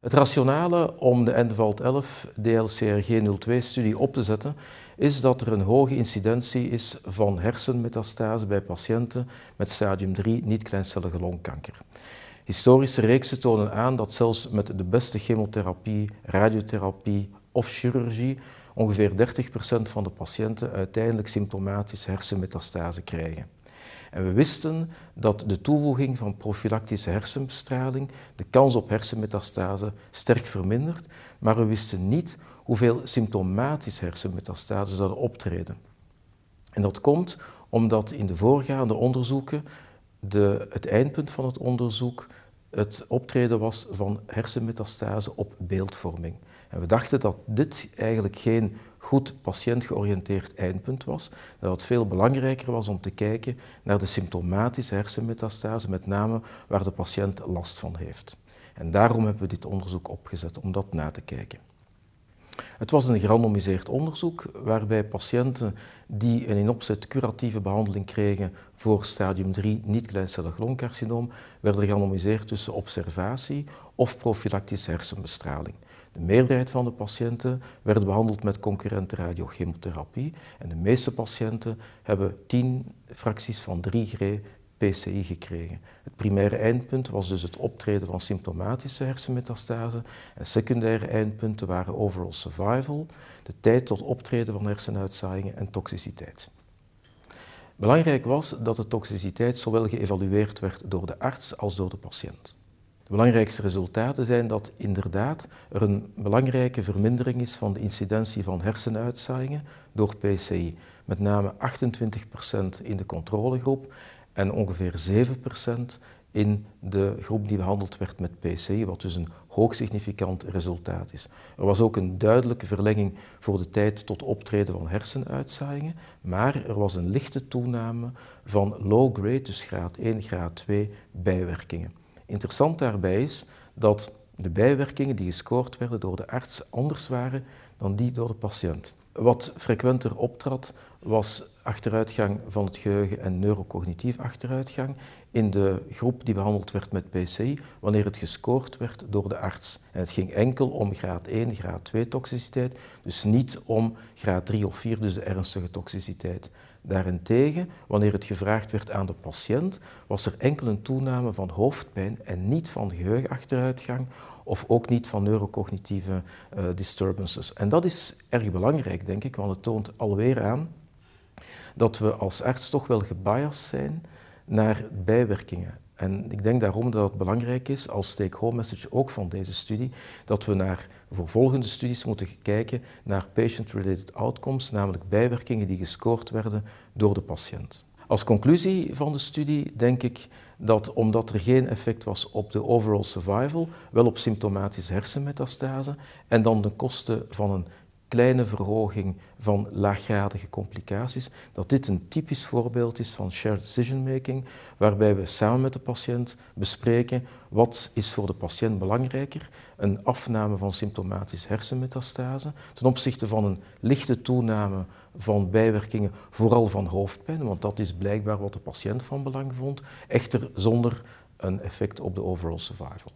Het rationale om de NVALT 11 DLCRG02-studie op te zetten is dat er een hoge incidentie is van hersenmetastase bij patiënten met stadium 3 niet-kleincellige longkanker. Historische reeksen tonen aan dat zelfs met de beste chemotherapie, radiotherapie of chirurgie ongeveer 30% van de patiënten uiteindelijk symptomatische hersenmetastase krijgen. En we wisten dat de toevoeging van profilactische hersenbestraling de kans op hersenmetastase sterk vermindert, maar we wisten niet hoeveel symptomatische hersenmetastase zouden optreden. En dat komt omdat in de voorgaande onderzoeken de, het eindpunt van het onderzoek het optreden was van hersenmetastase op beeldvorming. En we dachten dat dit eigenlijk geen goed patiëntgeoriënteerd eindpunt was, dat het veel belangrijker was om te kijken naar de symptomatische hersenmetastase, met name waar de patiënt last van heeft. En daarom hebben we dit onderzoek opgezet, om dat na te kijken. Het was een gerandomiseerd onderzoek waarbij patiënten die een in opzet curatieve behandeling kregen voor stadium 3 niet-kleincellig longcarcinoom, werden gerandomiseerd tussen observatie of profilactische hersenbestraling. De meerderheid van de patiënten werden behandeld met concurrente radiochemotherapie en de meeste patiënten hebben 10 fracties van 3 Gray PCI gekregen. Het primaire eindpunt was dus het optreden van symptomatische hersenmetastase en secundaire eindpunten waren overall survival, de tijd tot optreden van hersenuitzaaiingen en toxiciteit. Belangrijk was dat de toxiciteit zowel geëvalueerd werd door de arts als door de patiënt. De belangrijkste resultaten zijn dat inderdaad er een belangrijke vermindering is van de incidentie van hersenuitzaaiingen door PCI. Met name 28% in de controlegroep en ongeveer 7% in de groep die behandeld werd met PCI, wat dus een hoog significant resultaat is. Er was ook een duidelijke verlenging voor de tijd tot optreden van hersenuitzaaiingen, maar er was een lichte toename van low grade, dus graad 1, graad 2 bijwerkingen. Interessant daarbij is dat de bijwerkingen die gescoord werden door de arts anders waren dan die door de patiënt. Wat frequenter optrad was achteruitgang van het geheugen en neurocognitief achteruitgang in de groep die behandeld werd met PCI wanneer het gescoord werd door de arts. En het ging enkel om graad 1, graad 2 toxiciteit, dus niet om graad 3 of 4, dus de ernstige toxiciteit. Daarentegen, wanneer het gevraagd werd aan de patiënt, was er enkel een toename van hoofdpijn en niet van geheugenachteruitgang of ook niet van neurocognitieve uh, disturbances. En dat is erg belangrijk, denk ik, want het toont alweer aan dat we als arts toch wel gebiased zijn naar bijwerkingen. En ik denk daarom dat het belangrijk is, als take-home message ook van deze studie, dat we naar voor volgende studies moeten kijken naar patient-related outcomes, namelijk bijwerkingen die gescoord werden door de patiënt. Als conclusie van de studie denk ik dat omdat er geen effect was op de overall survival, wel op symptomatische hersenmetastase en dan de kosten van een kleine verhoging van laaggradige complicaties, dat dit een typisch voorbeeld is van shared decision making, waarbij we samen met de patiënt bespreken wat is voor de patiënt belangrijker, een afname van symptomatische hersenmetastase ten opzichte van een lichte toename van bijwerkingen, vooral van hoofdpijn, want dat is blijkbaar wat de patiënt van belang vond, echter zonder een effect op de overall survival.